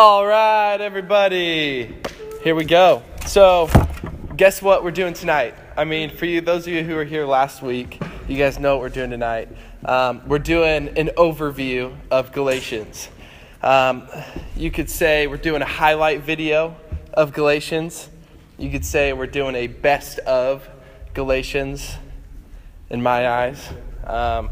All right, everybody. Here we go. So, guess what we're doing tonight? I mean, for you, those of you who were here last week, you guys know what we're doing tonight. Um, we're doing an overview of Galatians. Um, you could say we're doing a highlight video of Galatians. You could say we're doing a best of Galatians in my eyes. Um,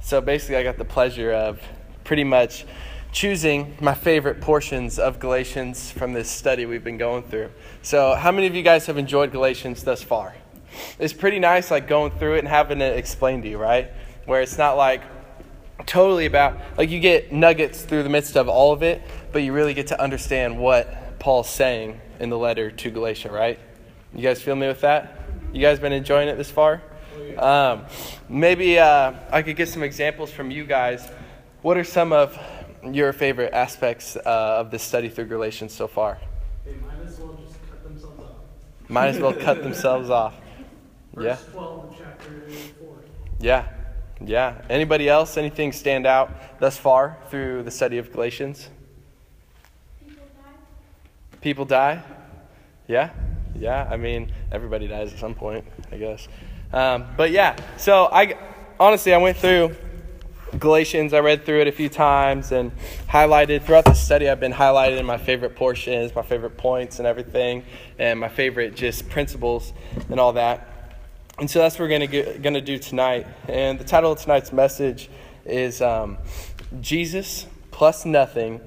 so basically, I got the pleasure of pretty much choosing my favorite portions of Galatians from this study we've been going through. So, how many of you guys have enjoyed Galatians thus far? It's pretty nice, like going through it and having it explained to you, right? Where it's not like totally about, like you get nuggets through the midst of all of it, but you really get to understand what Paul's saying in the letter to Galatia, right? You guys feel me with that? You guys been enjoying it this far? Um, maybe uh, I could get some examples from you guys. What are some of your favorite aspects uh, of this study through Galatians so far? They might as well just cut themselves off. Might as well cut themselves off. Yeah. 12 of chapter 4. Yeah. Yeah. Anybody else? Anything stand out thus far through the study of Galatians? People die? Yeah? Yeah. I mean, everybody dies at some point, I guess. Um, but yeah, so I honestly, I went through Galatians. I read through it a few times and highlighted throughout the study. I've been highlighting my favorite portions, my favorite points, and everything, and my favorite just principles and all that. And so that's what we're gonna gonna do tonight. And the title of tonight's message is um, Jesus plus nothing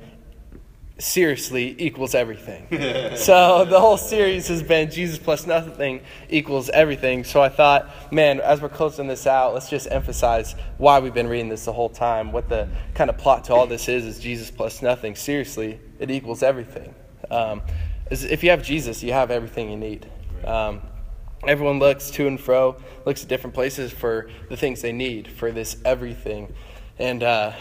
seriously equals everything. so the whole series has been Jesus plus nothing equals everything. So I thought, man, as we're closing this out, let's just emphasize why we've been reading this the whole time. What the kind of plot to all this is is Jesus plus nothing. Seriously, it equals everything. Um, if you have Jesus, you have everything you need. Um, everyone looks to and fro, looks at different places for the things they need for this everything, and uh,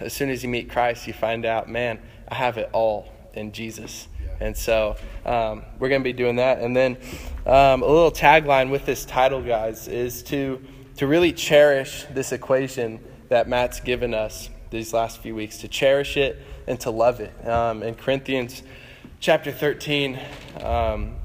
as soon as you meet Christ, you find out, man I have it all in Jesus. And so um, we're going to be doing that. And then um, a little tagline with this title, guys, is to, to really cherish this equation that Matt's given us these last few weeks, to cherish it and to love it. Um, in Corinthians chapter 13, um,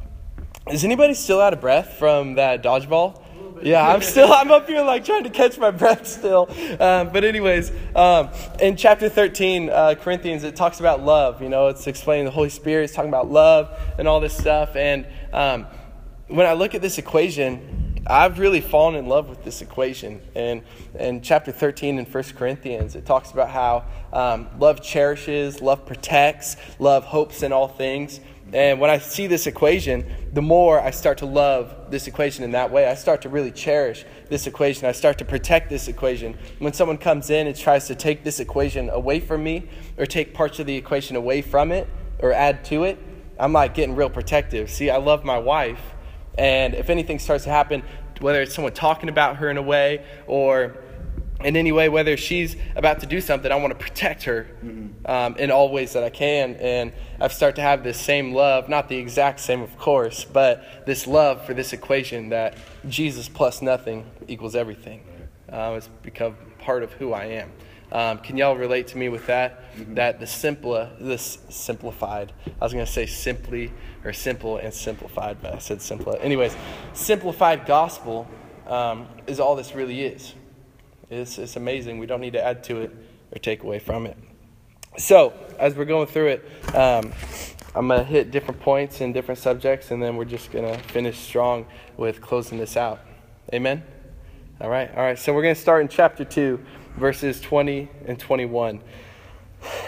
is anybody still out of breath from that dodgeball? Yeah, I'm still I'm up here like trying to catch my breath still. Um, but anyways, um, in chapter 13, uh, Corinthians, it talks about love. You know, it's explaining the Holy Spirit. It's talking about love and all this stuff. And um, when I look at this equation, I've really fallen in love with this equation. And in chapter 13 in 1 Corinthians, it talks about how um, love cherishes, love protects, love hopes in all things. And when I see this equation, the more I start to love this equation in that way, I start to really cherish this equation. I start to protect this equation. When someone comes in and tries to take this equation away from me or take parts of the equation away from it or add to it, I'm like getting real protective. See, I love my wife, and if anything starts to happen, whether it's someone talking about her in a way or in any way, whether she's about to do something, I want to protect her um, in all ways that I can. And I've started to have this same love, not the exact same, of course, but this love for this equation that Jesus plus nothing equals everything. Um, it's become part of who I am. Um, can y'all relate to me with that? Mm-hmm. That the simpler, this simplified. I was going to say simply or simple and simplified, but I said simple. Anyways, simplified gospel um, is all this really is. It's, it's amazing. We don't need to add to it or take away from it. So, as we're going through it, um, I'm going to hit different points and different subjects, and then we're just going to finish strong with closing this out. Amen? All right, all right. So, we're going to start in chapter 2, verses 20 and 21.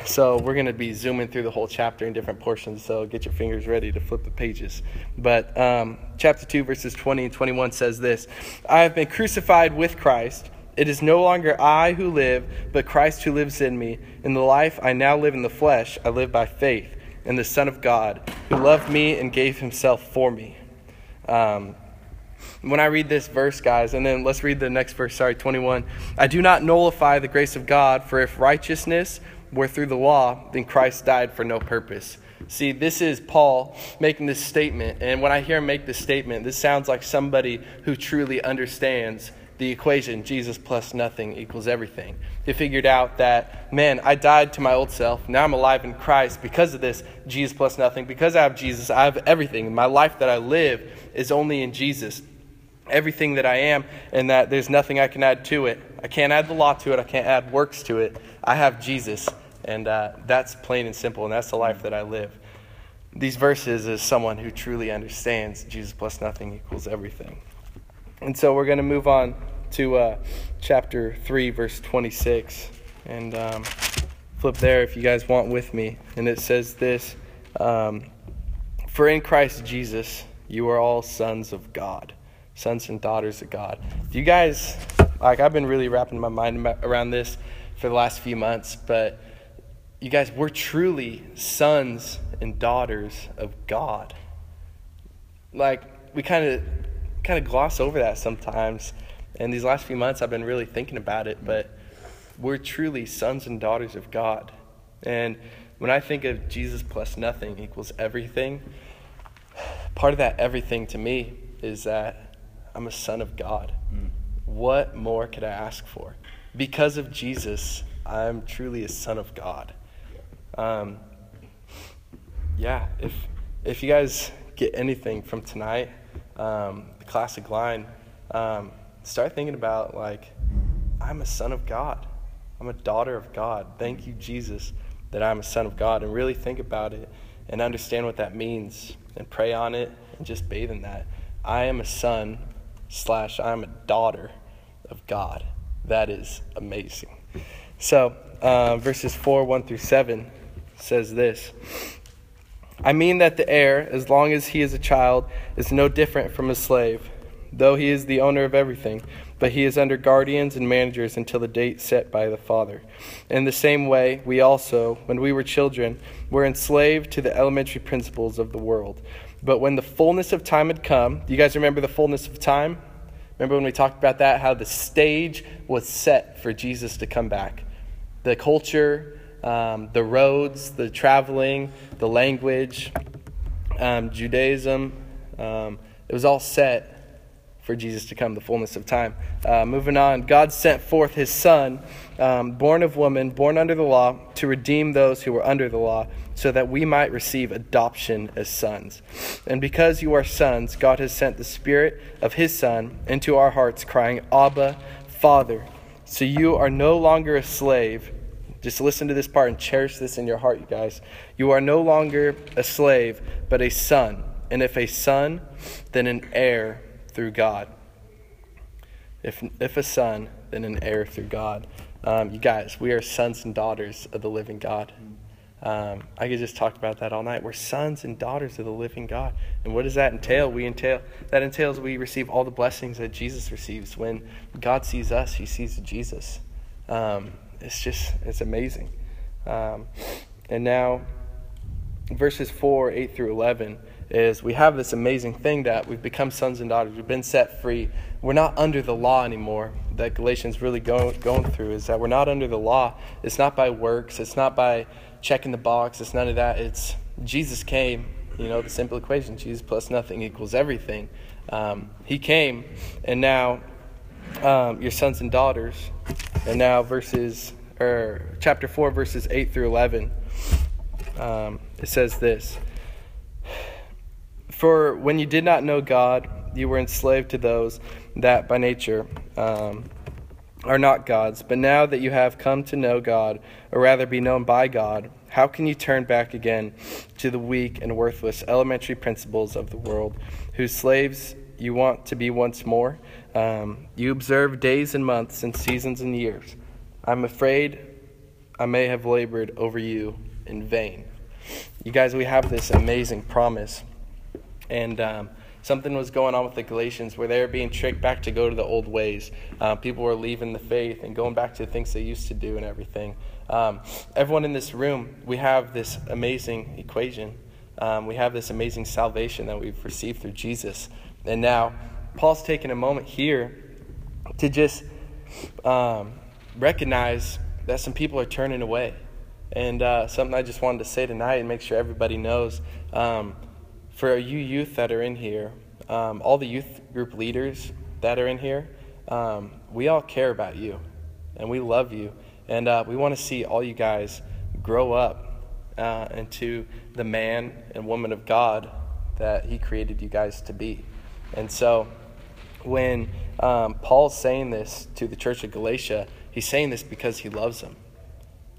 So, we're going to be zooming through the whole chapter in different portions, so get your fingers ready to flip the pages. But um, chapter 2, verses 20 and 21 says this I have been crucified with Christ. It is no longer I who live, but Christ who lives in me. In the life I now live in the flesh, I live by faith in the Son of God, who loved me and gave himself for me. Um, when I read this verse, guys, and then let's read the next verse, sorry, 21. I do not nullify the grace of God, for if righteousness were through the law, then Christ died for no purpose. See, this is Paul making this statement. And when I hear him make this statement, this sounds like somebody who truly understands the equation Jesus plus nothing equals everything. They figured out that, man, I died to my old self. Now I'm alive in Christ because of this Jesus plus nothing. Because I have Jesus, I have everything. My life that I live is only in Jesus. Everything that I am, and that there's nothing I can add to it. I can't add the law to it, I can't add works to it. I have Jesus. And uh, that's plain and simple, and that's the life that I live. These verses is someone who truly understands Jesus plus nothing equals everything. And so we're going to move on to uh, chapter 3, verse 26. And um, flip there if you guys want with me. And it says this um, For in Christ Jesus, you are all sons of God, sons and daughters of God. Do you guys, like, I've been really wrapping my mind around this for the last few months, but you guys, we're truly sons and daughters of God. Like, we kind of kind of gloss over that sometimes. And these last few months, I've been really thinking about it, but we're truly sons and daughters of God. And when I think of Jesus plus nothing equals everything, part of that everything to me is that I'm a son of God. Mm. What more could I ask for? Because of Jesus, I'm truly a son of God. Um, yeah, if if you guys get anything from tonight, um, classic line, um, start thinking about like, I'm a son of God. I'm a daughter of God. Thank you, Jesus, that I'm a son of God. And really think about it and understand what that means and pray on it and just bathe in that. I am a son slash I'm a daughter of God. That is amazing. So, uh, verses 4, 1 through 7 says this I mean that the heir, as long as he is a child, is no different from a slave, though he is the owner of everything, but he is under guardians and managers until the date set by the father. In the same way, we also, when we were children, were enslaved to the elementary principles of the world. But when the fullness of time had come, you guys remember the fullness of time? Remember when we talked about that, how the stage was set for Jesus to come back? The culture, um, the roads, the traveling, the language, um, Judaism. Um, it was all set for Jesus to come, the fullness of time. Uh, moving on, God sent forth his Son, um, born of woman, born under the law, to redeem those who were under the law, so that we might receive adoption as sons. And because you are sons, God has sent the Spirit of his Son into our hearts, crying, Abba, Father. So you are no longer a slave just listen to this part and cherish this in your heart, you guys. You are no longer a slave, but a son. And if a son, then an heir through God. If, if a son, then an heir through God. Um, you guys, we are sons and daughters of the living God. Um, I could just talk about that all night. We're sons and daughters of the living God. And what does that entail? We entail that entails we receive all the blessings that Jesus receives. When God sees us, he sees Jesus. Um, it's just it's amazing. Um, and now, verses four, eight through eleven is we have this amazing thing that we've become sons and daughters. We've been set free. We're not under the law anymore. That Galatians really go, going through is that we're not under the law. It's not by works. It's not by checking the box. It's none of that. It's Jesus came. You know the simple equation: Jesus plus nothing equals everything. Um, he came, and now um, your sons and daughters. And now verses or chapter 4 verses 8 through 11 um, it says this for when you did not know god you were enslaved to those that by nature um, are not gods but now that you have come to know god or rather be known by god how can you turn back again to the weak and worthless elementary principles of the world whose slaves you want to be once more um, you observe days and months and seasons and years. I'm afraid I may have labored over you in vain. You guys, we have this amazing promise. And um, something was going on with the Galatians where they were being tricked back to go to the old ways. Uh, people were leaving the faith and going back to the things they used to do and everything. Um, everyone in this room, we have this amazing equation. Um, we have this amazing salvation that we've received through Jesus. And now, Paul's taking a moment here to just um, recognize that some people are turning away. And uh, something I just wanted to say tonight and make sure everybody knows um, for you youth that are in here, um, all the youth group leaders that are in here, um, we all care about you and we love you. And uh, we want to see all you guys grow up uh, into the man and woman of God that He created you guys to be. And so when um, Paul's saying this to the church of Galatia, he's saying this because he loves them.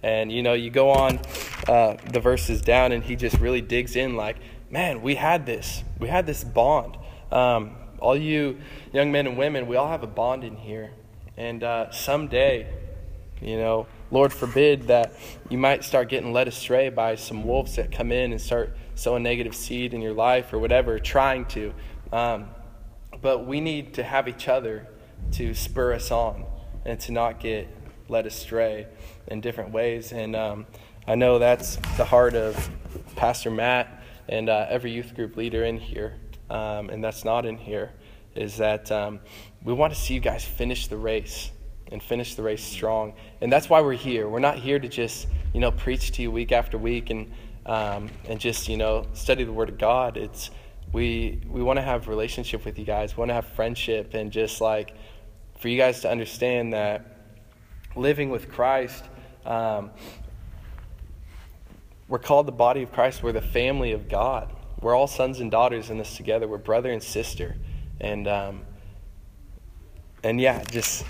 And you know, you go on uh, the verses down, and he just really digs in like, man, we had this. We had this bond. Um, all you young men and women, we all have a bond in here. And uh, someday, you know, Lord forbid that you might start getting led astray by some wolves that come in and start sowing negative seed in your life or whatever, trying to. Um, but we need to have each other to spur us on and to not get led astray in different ways. And um, I know that's the heart of Pastor Matt and uh, every youth group leader in here, um, and that's not in here, is that um, we want to see you guys finish the race and finish the race strong. And that's why we're here. We're not here to just, you know, preach to you week after week and um, and just, you know, study the Word of God. It's we we want to have relationship with you guys. We want to have friendship and just like for you guys to understand that living with Christ, um, we're called the body of Christ. We're the family of God. We're all sons and daughters in this together. We're brother and sister, and um, and yeah, just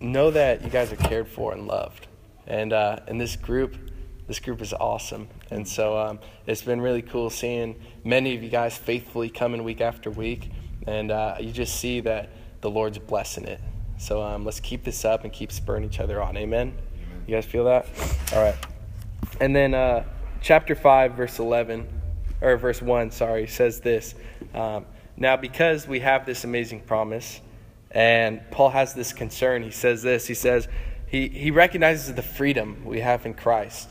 know that you guys are cared for and loved. And uh, and this group, this group is awesome. And so um, it's been really cool seeing many of you guys faithfully coming week after week, and uh, you just see that the Lord's blessing it. So um, let's keep this up and keep spurring each other on. Amen. Amen. You guys feel that? All right. And then uh, chapter five, verse eleven, or verse one, sorry, says this. Um, now, because we have this amazing promise, and Paul has this concern, he says this. He says he he recognizes the freedom we have in Christ.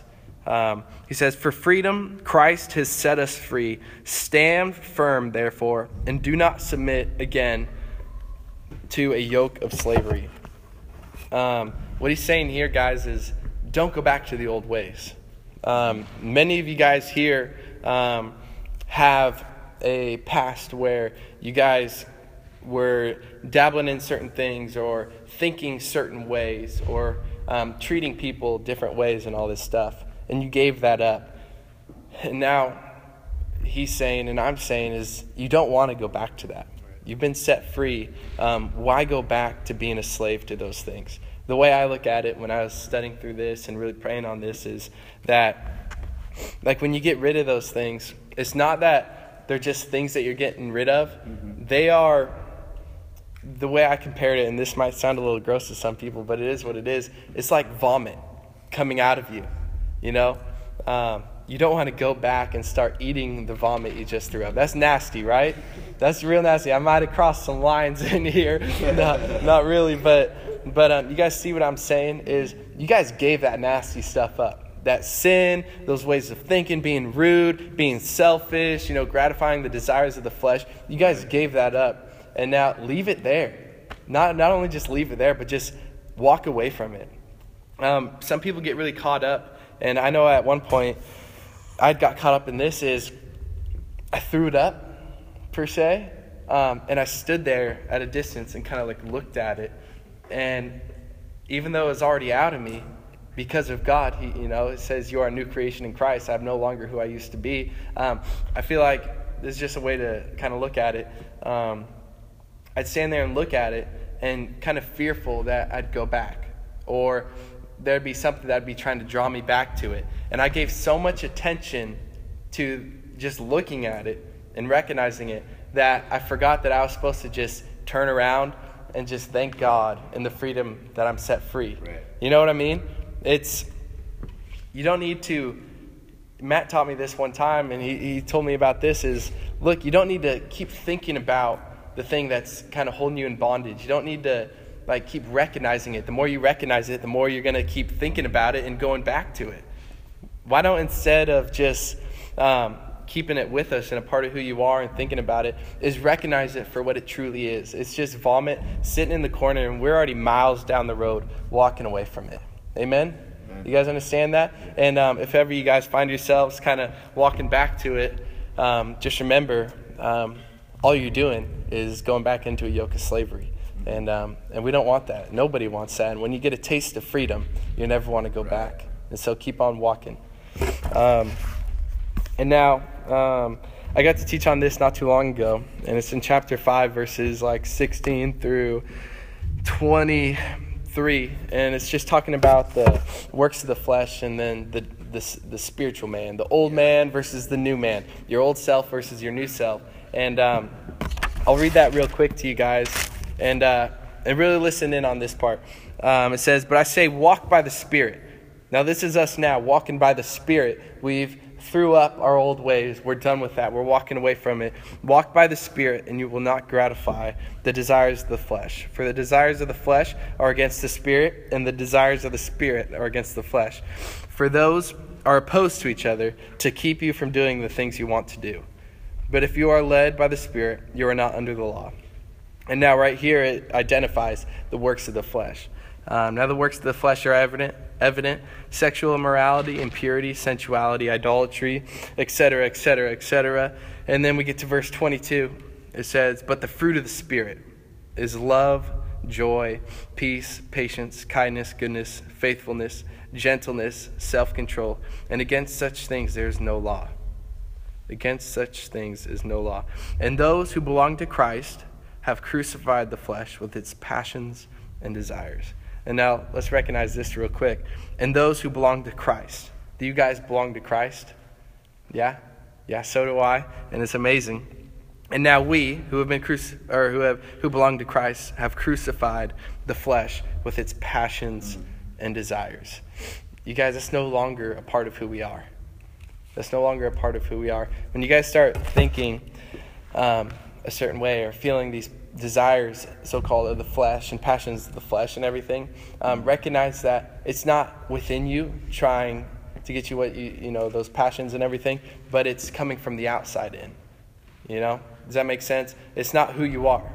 Um, he says, For freedom, Christ has set us free. Stand firm, therefore, and do not submit again to a yoke of slavery. Um, what he's saying here, guys, is don't go back to the old ways. Um, many of you guys here um, have a past where you guys were dabbling in certain things or thinking certain ways or um, treating people different ways and all this stuff. And you gave that up. And now he's saying, and I'm saying, is you don't want to go back to that. You've been set free. Um, why go back to being a slave to those things? The way I look at it when I was studying through this and really praying on this is that, like, when you get rid of those things, it's not that they're just things that you're getting rid of. Mm-hmm. They are, the way I compared it, and this might sound a little gross to some people, but it is what it is. It's like vomit coming out of you, you know? Um, you don't want to go back and start eating the vomit you just threw up. That's nasty, right? That's real nasty. I might have crossed some lines in here. not, really, but but um, you guys see what I'm saying is you guys gave that nasty stuff up. That sin, those ways of thinking, being rude, being selfish, you know, gratifying the desires of the flesh. You guys gave that up, and now leave it there. Not not only just leave it there, but just walk away from it. Um, some people get really caught up, and I know at one point I got caught up in this is I threw it up per se, um, and I stood there at a distance and kind of like looked at it, and even though it was already out of me, because of God, he, you know, it says you are a new creation in Christ. I'm no longer who I used to be. Um, I feel like this is just a way to kind of look at it. Um, I'd stand there and look at it and kind of fearful that I'd go back or there'd be something that'd be trying to draw me back to it. And I gave so much attention to just looking at it and recognizing it that I forgot that I was supposed to just turn around and just thank God and the freedom that I'm set free. Right. You know what I mean? It's, you don't need to. Matt taught me this one time, and he, he told me about this is look, you don't need to keep thinking about the thing that's kind of holding you in bondage. You don't need to like keep recognizing it. The more you recognize it, the more you're going to keep thinking about it and going back to it. Why don't instead of just um, keeping it with us and a part of who you are and thinking about it, is recognize it for what it truly is. It's just vomit sitting in the corner, and we're already miles down the road walking away from it. Amen? Amen. You guys understand that? And um, if ever you guys find yourselves kind of walking back to it, um, just remember um, all you're doing is going back into a yoke of slavery. And, um, and we don't want that. Nobody wants that. And when you get a taste of freedom, you never want to go back. And so keep on walking. Um, and now, um, I got to teach on this not too long ago, and it's in chapter 5, verses like 16 through 23. And it's just talking about the works of the flesh and then the, the, the spiritual man, the old man versus the new man, your old self versus your new self. And um, I'll read that real quick to you guys and, uh, and really listen in on this part. Um, it says, But I say, walk by the Spirit. Now, this is us now, walking by the Spirit. We've threw up our old ways. We're done with that. We're walking away from it. Walk by the Spirit, and you will not gratify the desires of the flesh. For the desires of the flesh are against the Spirit, and the desires of the Spirit are against the flesh. For those are opposed to each other to keep you from doing the things you want to do. But if you are led by the Spirit, you are not under the law. And now, right here, it identifies the works of the flesh. Um, now, the works of the flesh are evident, evident sexual immorality, impurity, sensuality, idolatry, etc., etc., etc. And then we get to verse 22. It says, But the fruit of the Spirit is love, joy, peace, patience, kindness, goodness, faithfulness, gentleness, self control. And against such things there is no law. Against such things is no law. And those who belong to Christ have crucified the flesh with its passions and desires. And now let's recognize this real quick. And those who belong to Christ. Do you guys belong to Christ? Yeah? Yeah, so do I. And it's amazing. And now we, who have been cruci- or who have who belong to Christ, have crucified the flesh with its passions and desires. You guys, that's no longer a part of who we are. That's no longer a part of who we are. When you guys start thinking um, a certain way or feeling these desires, so called, of the flesh and passions of the flesh and everything, um, recognize that it's not within you trying to get you what you, you know, those passions and everything, but it's coming from the outside in. You know? Does that make sense? It's not who you are.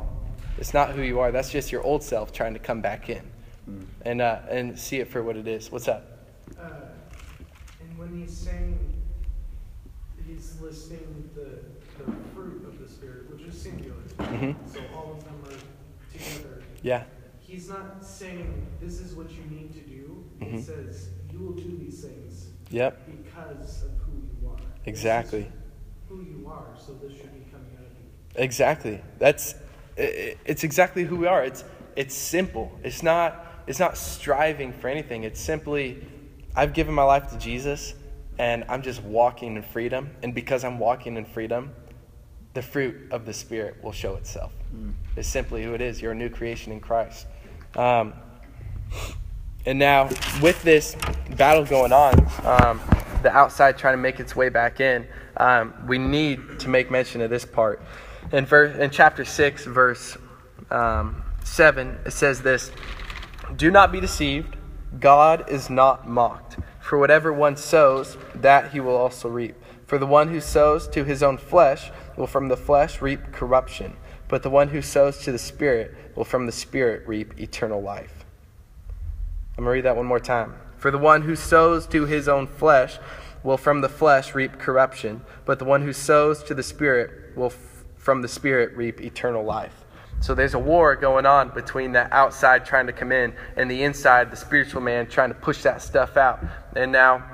It's not who you are. That's just your old self trying to come back in and, uh, and see it for what it is. What's up? Uh, and when he's saying, he's listing the, the fruit of the Spirit, which Mhm. So all of them are together. Yeah. He's not saying, this is what you need to do. He Mhm. says, you will do these things Yep. because of who you are. Exactly. Who you are, so this should be coming out of you. Exactly. That's it's exactly who we are. It's it's simple. It's not it's not striving for anything. It's simply I've given my life to Jesus and I'm just walking in freedom and because I'm walking in freedom, the fruit of the spirit will show itself. It's simply who it is. You're a new creation in Christ. Um, and now, with this battle going on, um, the outside trying to make its way back in, um, we need to make mention of this part. In, ver- in chapter 6, verse um, 7, it says this Do not be deceived. God is not mocked. For whatever one sows, that he will also reap. For the one who sows to his own flesh will from the flesh reap corruption, but the one who sows to the Spirit will from the Spirit reap eternal life. I'm going to read that one more time. For the one who sows to his own flesh will from the flesh reap corruption, but the one who sows to the Spirit will f- from the Spirit reap eternal life. So there's a war going on between the outside trying to come in and the inside, the spiritual man trying to push that stuff out. And now,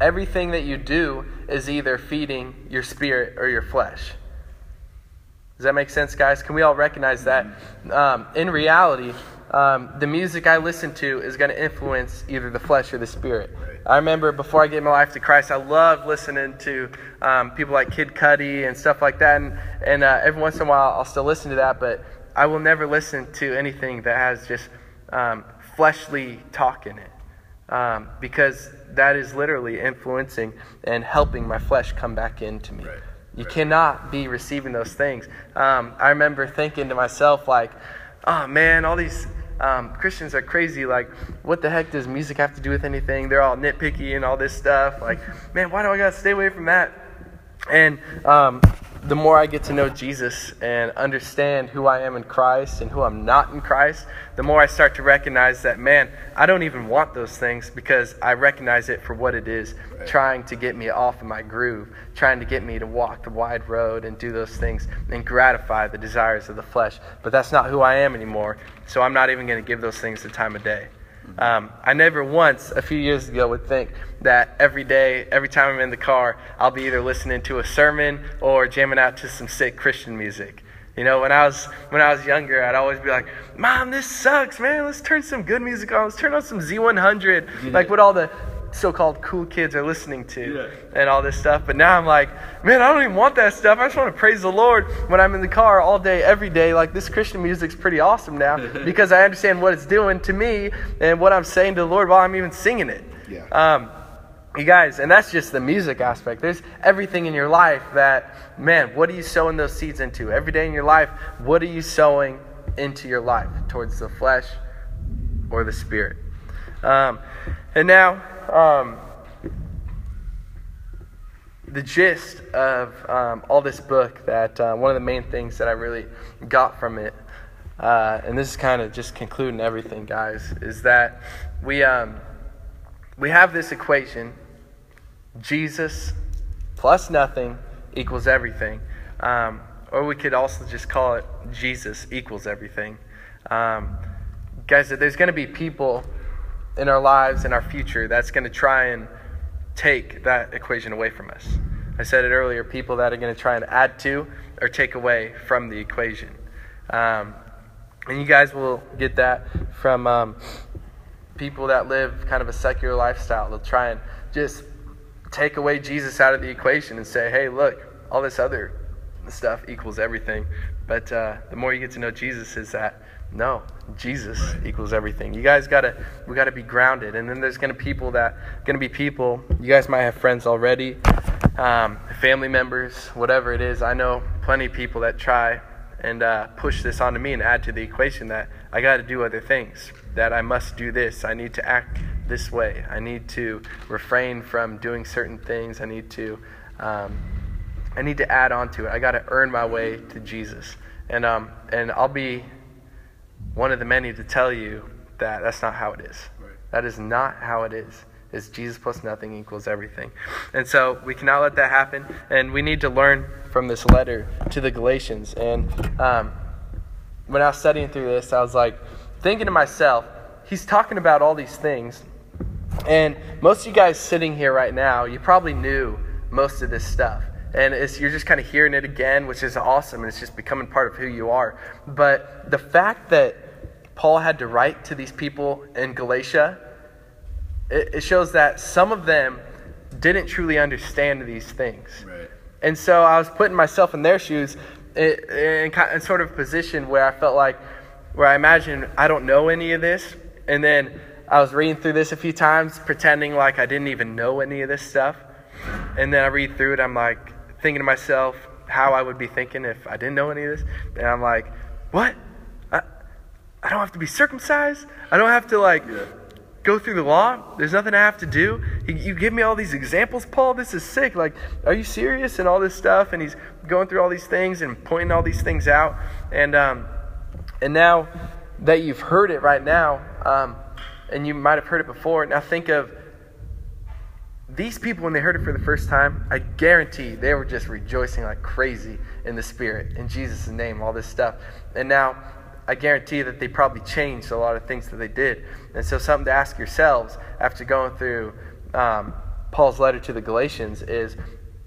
everything that you do is either feeding your spirit or your flesh. Does that make sense, guys? Can we all recognize that? Um, in reality, um, the music I listen to is going to influence either the flesh or the spirit. I remember before I gave my life to Christ, I loved listening to um, people like Kid Cudi and stuff like that. And, and uh, every once in a while, I'll still listen to that, but I will never listen to anything that has just um, fleshly talk in it. Um, because that is literally influencing and helping my flesh come back into me. Right. You cannot be receiving those things. Um, I remember thinking to myself, like, oh man, all these um, Christians are crazy. Like, what the heck does music have to do with anything? They're all nitpicky and all this stuff. Like, man, why do I gotta stay away from that? And um, the more I get to know Jesus and understand who I am in Christ and who I'm not in Christ, the more I start to recognize that, man, I don't even want those things because I recognize it for what it is right. trying to get me off of my groove, trying to get me to walk the wide road and do those things and gratify the desires of the flesh. But that's not who I am anymore, so I'm not even going to give those things the time of day. Um, I never once, a few years ago, would think that every day, every time I'm in the car, I'll be either listening to a sermon or jamming out to some sick Christian music. You know, when I was when I was younger, I'd always be like, "Mom, this sucks, man. Let's turn some good music on. Let's turn on some Z100." Like what all the so-called cool kids are listening to yeah. and all this stuff. But now I'm like, man, I don't even want that stuff. I just want to praise the Lord when I'm in the car all day, every day. Like this Christian music's pretty awesome now because I understand what it's doing to me and what I'm saying to the Lord while I'm even singing it. Yeah. Um, you guys, and that's just the music aspect. There's everything in your life that, man, what are you sowing those seeds into? Every day in your life, what are you sowing into your life towards the flesh or the spirit? Um, and now, um, the gist of um, all this book, that uh, one of the main things that I really got from it, uh, and this is kind of just concluding everything, guys, is that we um, we have this equation: Jesus plus nothing equals everything, um, or we could also just call it Jesus equals everything. Um, guys, there's going to be people in our lives and our future that's going to try and take that equation away from us. I said it earlier people that are going to try and add to or take away from the equation. Um, and you guys will get that from um, people that live kind of a secular lifestyle. They'll try and just take away Jesus out of the equation and say, hey, look, all this other stuff equals everything. But uh, the more you get to know Jesus, is that no, Jesus equals everything. You guys gotta we gotta be grounded, and then there's gonna people that gonna be people. You guys might have friends already, um, family members, whatever it is. I know plenty of people that try and uh, push this onto me and add to the equation that I got to do other things. That I must do this. I need to act this way. I need to refrain from doing certain things. I need to um, I need to add on to it. I got to earn my way to Jesus, and um, and I'll be one of the many to tell you that that's not how it is. Right. That is not how it is. Is Jesus plus nothing equals everything. And so we cannot let that happen. And we need to learn from this letter to the Galatians. And um, when I was studying through this, I was like thinking to myself, he's talking about all these things. And most of you guys sitting here right now, you probably knew most of this stuff and you're just kind of hearing it again, which is awesome, and it's just becoming part of who you are. But the fact that Paul had to write to these people in Galatia, it, it shows that some of them didn't truly understand these things. Right. And so I was putting myself in their shoes in, in, in sort of a position where I felt like, where I imagine I don't know any of this. And then I was reading through this a few times, pretending like I didn't even know any of this stuff. And then I read through it, I'm like thinking to myself how I would be thinking if I didn't know any of this. And I'm like, what? I don't have to be circumcised. I don't have to like yeah. go through the law. There's nothing I have to do. You give me all these examples, Paul. This is sick. Like, are you serious? And all this stuff. And he's going through all these things and pointing all these things out. And um, and now that you've heard it right now, um, and you might have heard it before. Now think of these people when they heard it for the first time. I guarantee they were just rejoicing like crazy in the Spirit in Jesus' name. All this stuff. And now I guarantee that they probably changed a lot of things that they did. And so, something to ask yourselves after going through um, Paul's letter to the Galatians is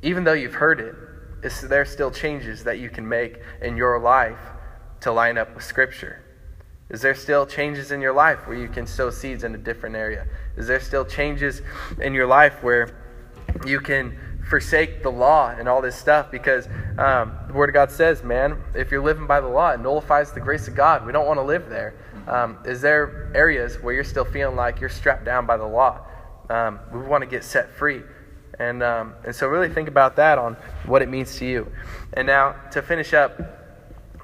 even though you've heard it, is there still changes that you can make in your life to line up with Scripture? Is there still changes in your life where you can sow seeds in a different area? Is there still changes in your life where you can forsake the law and all this stuff because um, the Word of God says, man, if you're living by the law, it nullifies the grace of God. We don't want to live there. Um, is there areas where you're still feeling like you're strapped down by the law? Um, we want to get set free. And, um, and so, really think about that on what it means to you. And now, to finish up,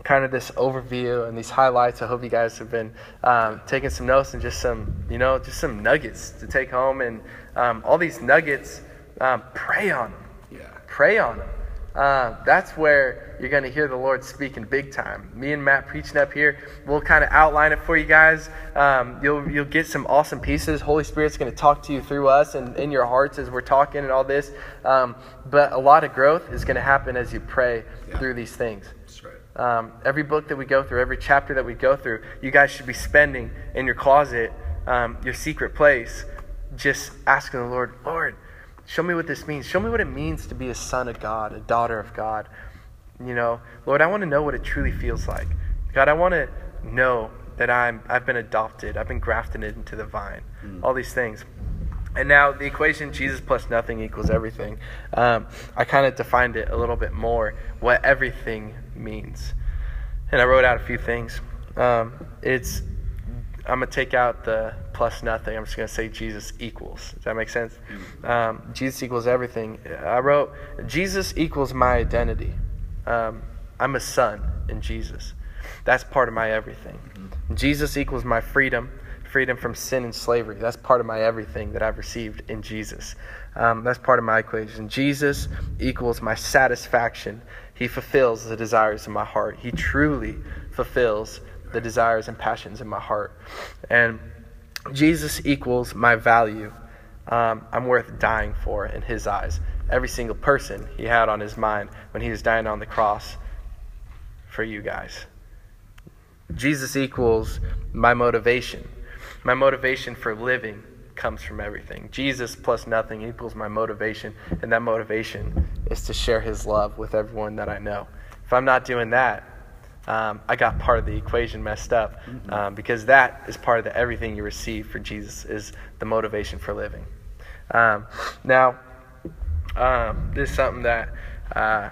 kind of this overview and these highlights. I hope you guys have been um, taking some notes and just some, you know, just some nuggets to take home. And um, all these nuggets um, pray on them. Yeah. Pray on them. uh, that's where you're going to hear the Lord speaking big time. Me and Matt preaching up here, we'll kind of outline it for you guys. Um, you'll, you'll get some awesome pieces. Holy Spirit's going to talk to you through us and in your hearts as we're talking and all this. Um, but a lot of growth is going to happen as you pray yeah. through these things. That's right. Um, every book that we go through, every chapter that we go through, you guys should be spending in your closet, um, your secret place, just asking the Lord, Lord, show me what this means. Show me what it means to be a son of God, a daughter of God. You know, Lord, I want to know what it truly feels like. God, I want to know that I'm, I've been adopted, I've been grafted into the vine, mm. all these things. And now the equation Jesus plus nothing equals everything. Um, I kind of defined it a little bit more, what everything means. And I wrote out a few things. Um, it's, I'm going to take out the plus nothing. I'm just going to say Jesus equals. Does that make sense? Um, Jesus equals everything. I wrote, Jesus equals my identity. Um, I'm a son in Jesus. That's part of my everything. Jesus equals my freedom freedom from sin and slavery. That's part of my everything that I've received in Jesus. Um, that's part of my equation. Jesus equals my satisfaction. He fulfills the desires of my heart. He truly fulfills the desires and passions in my heart. And Jesus equals my value. Um, I'm worth dying for in his eyes. Every single person he had on his mind when he was dying on the cross for you guys. Jesus equals my motivation. My motivation for living comes from everything. Jesus plus nothing equals my motivation, and that motivation is to share his love with everyone that I know. If I'm not doing that, um, I got part of the equation messed up mm-hmm. um, because that is part of the everything you receive for Jesus is the motivation for living. Um, now, um, this is something that uh,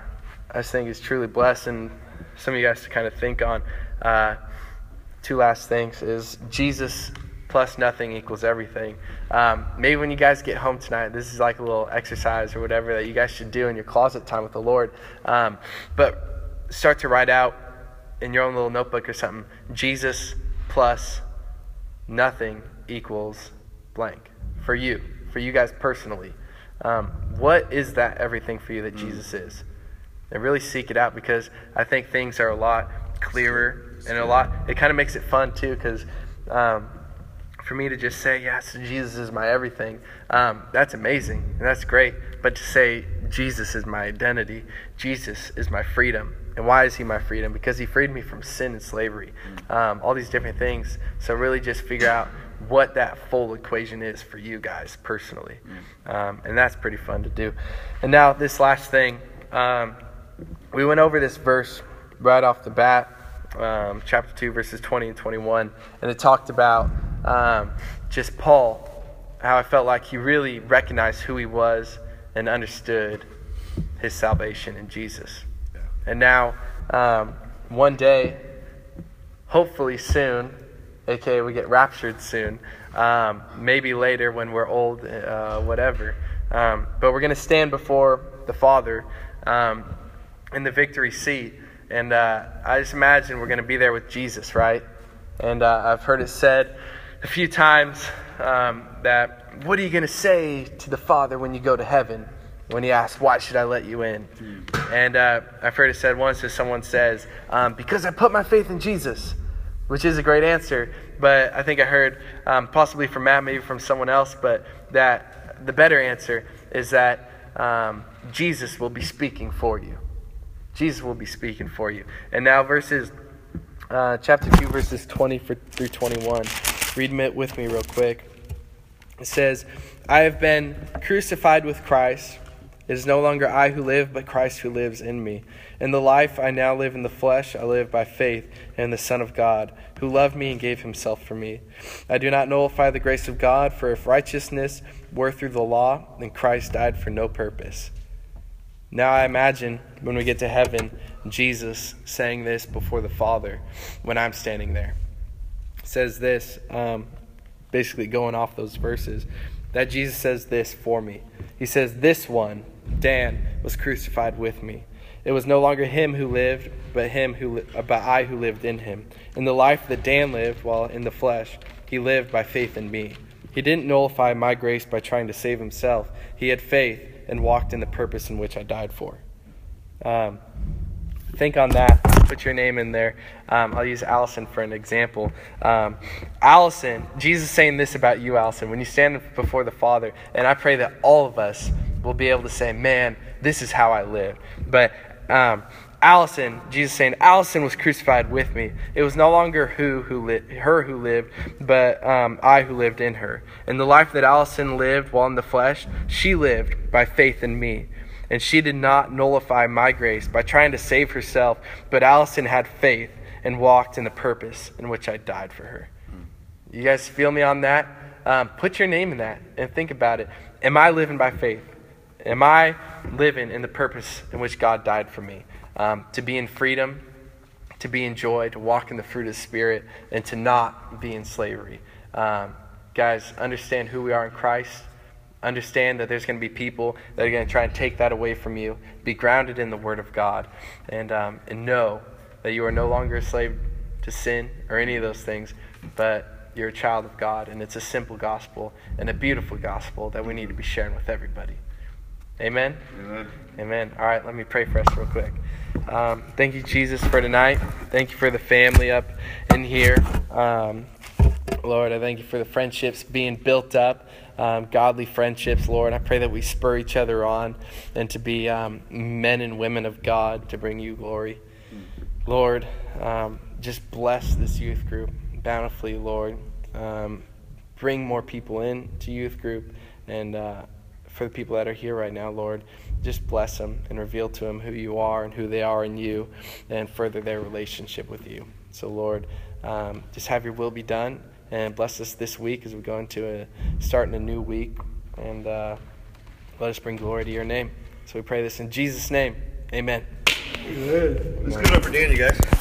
I think is truly blessed, and some of you guys to kind of think on. Uh, two last things is Jesus plus nothing equals everything. Um, maybe when you guys get home tonight, this is like a little exercise or whatever that you guys should do in your closet time with the Lord. Um, but start to write out in your own little notebook or something Jesus plus nothing equals blank for you, for you guys personally. Um, what is that everything for you that mm. Jesus is? And really seek it out because I think things are a lot clearer and a lot, it kind of makes it fun too because um, for me to just say, yes, Jesus is my everything, um, that's amazing and that's great. But to say, Jesus is my identity, Jesus is my freedom. And why is he my freedom? Because he freed me from sin and slavery, um, all these different things. So, really, just figure out what that full equation is for you guys personally. Um, and that's pretty fun to do. And now, this last thing um, we went over this verse right off the bat, um, chapter 2, verses 20 and 21, and it talked about um, just Paul, how I felt like he really recognized who he was and understood his salvation in Jesus. And now, um, one day, hopefully soon, aka we get raptured soon, um, maybe later when we're old, uh, whatever. Um, but we're going to stand before the Father um, in the victory seat. And uh, I just imagine we're going to be there with Jesus, right? And uh, I've heard it said a few times um, that what are you going to say to the Father when you go to heaven? When he asks, why should I let you in? And uh, I've heard it said once that someone says, um, because I put my faith in Jesus, which is a great answer. But I think I heard, um, possibly from Matt, maybe from someone else, but that the better answer is that um, Jesus will be speaking for you. Jesus will be speaking for you. And now, verses, uh, chapter 2, verses 20 through 21. Read it with me real quick. It says, I have been crucified with Christ. It is no longer I who live, but Christ who lives in me. In the life I now live in the flesh, I live by faith in the Son of God, who loved me and gave himself for me. I do not nullify the grace of God, for if righteousness were through the law, then Christ died for no purpose. Now I imagine when we get to heaven, Jesus saying this before the Father when I'm standing there says this, um, basically going off those verses, that Jesus says this for me. He says, This one, Dan, was crucified with me. It was no longer him who lived, but him who, but I who lived in him. In the life that Dan lived while in the flesh, he lived by faith in me. He didn't nullify my grace by trying to save himself. He had faith and walked in the purpose in which I died for. Um, think on that. Put your name in there. Um, I'll use Allison for an example. Um, Allison, Jesus saying this about you, Allison. When you stand before the Father, and I pray that all of us will be able to say, "Man, this is how I live." But um, Allison, Jesus saying, Allison was crucified with me. It was no longer who who li- her who lived, but um, I who lived in her. And the life that Allison lived while in the flesh, she lived by faith in me. And she did not nullify my grace by trying to save herself, but Allison had faith and walked in the purpose in which I died for her. You guys feel me on that? Um, put your name in that and think about it. Am I living by faith? Am I living in the purpose in which God died for me? Um, to be in freedom, to be in joy, to walk in the fruit of the Spirit, and to not be in slavery. Um, guys, understand who we are in Christ. Understand that there's going to be people that are going to try and take that away from you. Be grounded in the Word of God. And, um, and know that you are no longer a slave to sin or any of those things, but you're a child of God. And it's a simple gospel and a beautiful gospel that we need to be sharing with everybody. Amen? Amen. Amen. All right, let me pray for us real quick. Um, thank you, Jesus, for tonight. Thank you for the family up in here. Um, Lord, I thank you for the friendships being built up, um, godly friendships, Lord. I pray that we spur each other on and to be um, men and women of God to bring you glory. Lord, um, just bless this youth group bountifully, Lord. Um, bring more people in to youth group and uh, for the people that are here right now, Lord, just bless them and reveal to them who you are and who they are in you and further their relationship with you. So, Lord, um, just have your will be done and bless us this week as we go into a starting a new week and uh, let us bring glory to your name. So we pray this in Jesus' name. Amen. Let's give it up for Danny, guys.